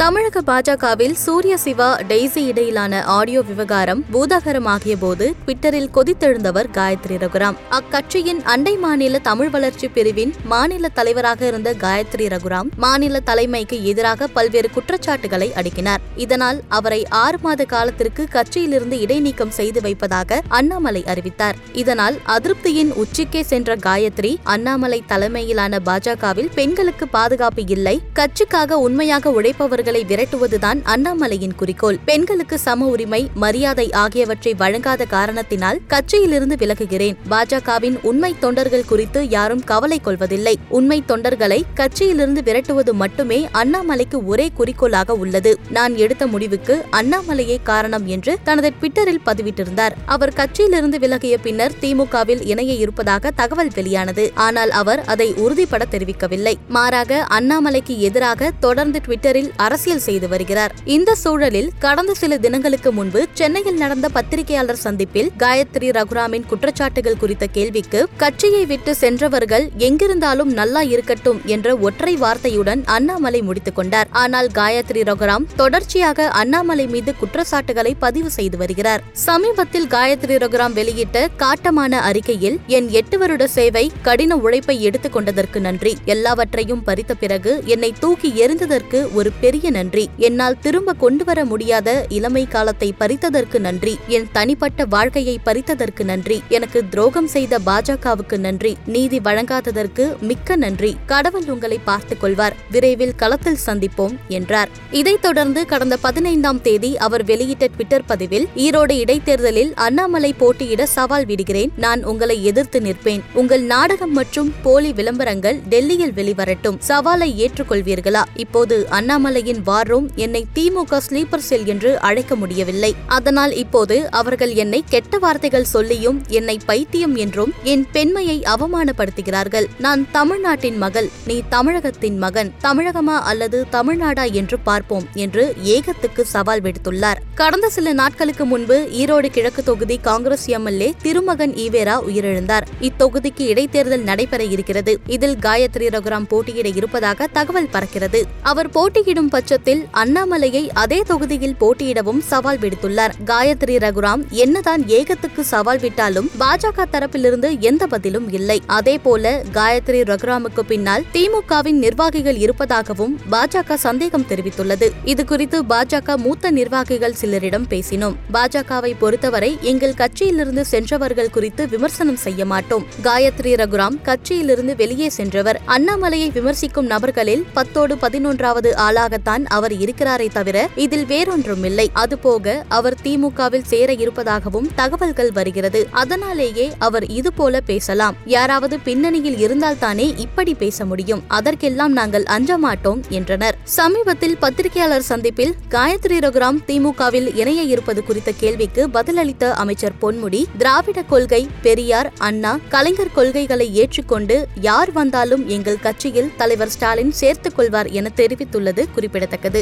தமிழக பாஜகவில் சூரிய சிவா டெய்ஸி இடையிலான ஆடியோ விவகாரம் பூதாகரமாகிய போது ட்விட்டரில் கொதித்தெழுந்தவர் காயத்ரி ரகுராம். அக்கட்சியின் அண்டை மாநில தமிழ் வளர்ச்சி பிரிவின் மாநில தலைவராக இருந்த காயத்ரி ரகுராம் மாநில தலைமைக்கு எதிராக பல்வேறு குற்றச்சாட்டுகளை அடுக்கினார். இதனால் அவரை ஆறு மாத காலத்திற்கு கட்சியிலிருந்து இடைநீக்கம் செய்து வைப்பதாக அண்ணாமலை அறிவித்தார். இதனால் அதிருப்தியின் உச்சிக்கே சென்ற காயத்ரி அண்ணாமலை தலைமையிலான பாஜகவில் பெண்களுக்கு பாதுகாப்பு இல்லை கட்சிக்காக உண்மையாக உழைப்பவர்கள் பெண்களை விரட்டுவதுதான் அண்ணாமலையின் குறிக்கோள். பெண்களுக்கு சம உரிமை மரியாதை ஆகியவற்றை வழங்காத காரணத்தினால் கட்சியிலிருந்து விலகுகிறேன். பாஜகவின் உண்மை தொண்டர்கள் குறித்து யாரும் கவலை கொள்வதில்லை. உண்மை தொண்டர்களை கட்சியிலிருந்து விரட்டுவது மட்டுமே அண்ணாமலைக்கு ஒரே குறிக்கோளாக உள்ளது. நான் எடுத்த முடிவுக்கு அண்ணாமலையே காரணம் என்று தனது ட்விட்டரில் பதிவிட்டிருந்தார். அவர் கட்சியிலிருந்து விலகிய பின்னர் திமுகவில் இணைய இருப்பதாக தகவல் வெளியானது. ஆனால் அவர் அதை உறுதிபட தெரிவிக்கவில்லை. மாறாக அண்ணாமலைக்கு எதிராக தொடர்ந்து ட்விட்டரில் அரசு அரசியல் செய்து வருகிறார். இந்த சூழலில் கடந்த சில தினங்களுக்கு முன்பு சென்னையில் நடந்த பத்திரிகையாளர் சந்திப்பில் காயத்ரி ரகுராமின் குற்றச்சாட்டுகள் குறித்த கேள்விக்கு கட்சியை விட்டு சென்றவர்கள் எங்கிருந்தாலும் நல்லா இருக்கட்டும் என்ற ஒற்றை வார்த்தையுடன் அண்ணாமலை முடித்துக் கொண்டார். ஆனால் காயத்ரி ரகுராம் தொடர்ச்சியாக அண்ணாமலை மீது குற்றச்சாட்டுகளை பதிவு செய்து வருகிறார். சமீபத்தில் காயத்ரி ரகுராம் வெளியிட்ட காட்டமான அறிக்கையில் என் எட்டு வருட சேவை கடின உழைப்பை எடுத்துக் கொண்டதற்கு நன்றி. எல்லாவற்றையும் பறித்த பிறகு என்னை தூக்கி எறிந்ததற்கு ஒரு பெரிய நன்றி. என்னால் திரும்ப கொண்டு வர முடியாத இளமை காலத்தை பறித்ததற்கு நன்றி. என் தனிப்பட்ட வாழ்க்கையை பறித்ததற்கு நன்றி. எனக்கு துரோகம் செய்த பாஜகவுக்கு நன்றி. நீதி வழங்காததற்கு மிக்க நன்றி. கடவுள் உங்களை பார்த்துக் கொள்வார். விரைவில் களத்தில் சந்திப்போம் என்றார். இதைத் தொடர்ந்து கடந்த பதினைந்தாம் தேதி அவர் வெளியிட்ட ட்விட்டர் பதிவில் ஈரோடு இடைத்தேர்தலில் அண்ணாமலை போட்டியிட சவால் விடுகிறேன். நான் உங்களை எதிர்த்து நிற்பேன். உங்கள் நாடகம் மற்றும் போலி விளம்பரங்கள் டெல்லியில் வெளிவரட்டும். சவாலை ஏற்றுக்கொள்வீர்களா? இப்போது அண்ணாமலையின் வார் ரூம் என்னை திமுக ஸ்லீப்பர் செல் என்று அழைக்க முடியவில்லை. அதனால் இப்போது அவர்கள் என்னை கெட்ட வார்த்தைகள் சொல்லியும் என்னை பைத்தியம் என்றும் என் பெண்மையை அவமானப்படுத்துகிறார்கள். நான் தமிழ்நாட்டின் மகள் நீ தமிழகத்தின் மகன் தமிழகமா அல்லது தமிழ்நாடா என்று பார்ப்போம் என்று ஏகத்துக்கு சவால் விடுத்துள்ளார். கடந்த சில நாட்களுக்கு முன்பு ஈரோடு கிழக்கு தொகுதி காங்கிரஸ் எம்எல்ஏ திருமகன் ஈவேரா உயிரிழந்தார். இத்தொகுதிக்கு இடைத்தேர்தல் நடைபெற இருக்கிறது. இதில் காயத்ரி ரகுராம் போட்டியிட இருப்பதாக தகவல் பறக்கிறது. அவர் போட்டியிடும் பட்சத்தில் அண்ணாமலையை அதே தொகுதியில் போட்டியிடவும் சவால் விடுத்துள்ளார். காயத்ரி ரகுராம் என்னதான் ஏகத்துக்கு சவால் விட்டாலும் பாஜக தரப்பிலிருந்து எந்த பதிலும் இல்லை. அதே போல காயத்ரி ரகுராமுக்கு பின்னால் திமுகவின் நிர்வாகிகள் இருப்பதாகவும் பாஜக சந்தேகம் தெரிவித்துள்ளது. இதுகுறித்து பாஜக மூத்த நிர்வாகிகள் சிலரிடம் பேசினோம். பாஜகவை பொறுத்தவரை எங்கள் கட்சியிலிருந்து சென்றவர்கள் குறித்து விமர்சனம் செய்ய மாட்டோம். காயத்ரி ரகுராம் கட்சியிலிருந்து வெளியே சென்றவர். அண்ணாமலையை விமர்சிக்கும் நபர்களில் பத்தோடு பதினொன்றாவது ஆளாகத்தான் அவர் இருக்கிறாரே தவிர இதில் வேறொன்றும் இல்லை அதுபோக அவர் திமுகவில் சேர இருப்பதாகவும் தகவல்கள் வருகிறது. அதனாலேயே அவர் இது போல பேசலாம். யாராவது பின்னணியில் இருந்தால்தானே இப்படி பேச முடியும். அதற்கெல்லாம் நாங்கள் அஞ்ச மாட்டோம் என்றனர். சமீபத்தில் பத்திரிகையாளர் சந்திப்பில் காயத்ரி ரகுராம் திமுகவில் இணைய இருப்பது குறித்த கேள்விக்கு பதிலளித்த அமைச்சர் பொன்முடி திராவிட கொள்கை பெரியார் அண்ணா கலைஞர் கொள்கைகளை ஏற்றுக்கொண்டு யார் வந்தாலும் எங்கள் கட்சியில் தலைவர் ஸ்டாலின் சேர்த்துக் கொள்வார் என தெரிவித்துள்ளது குறிப்பிடத்தக்கது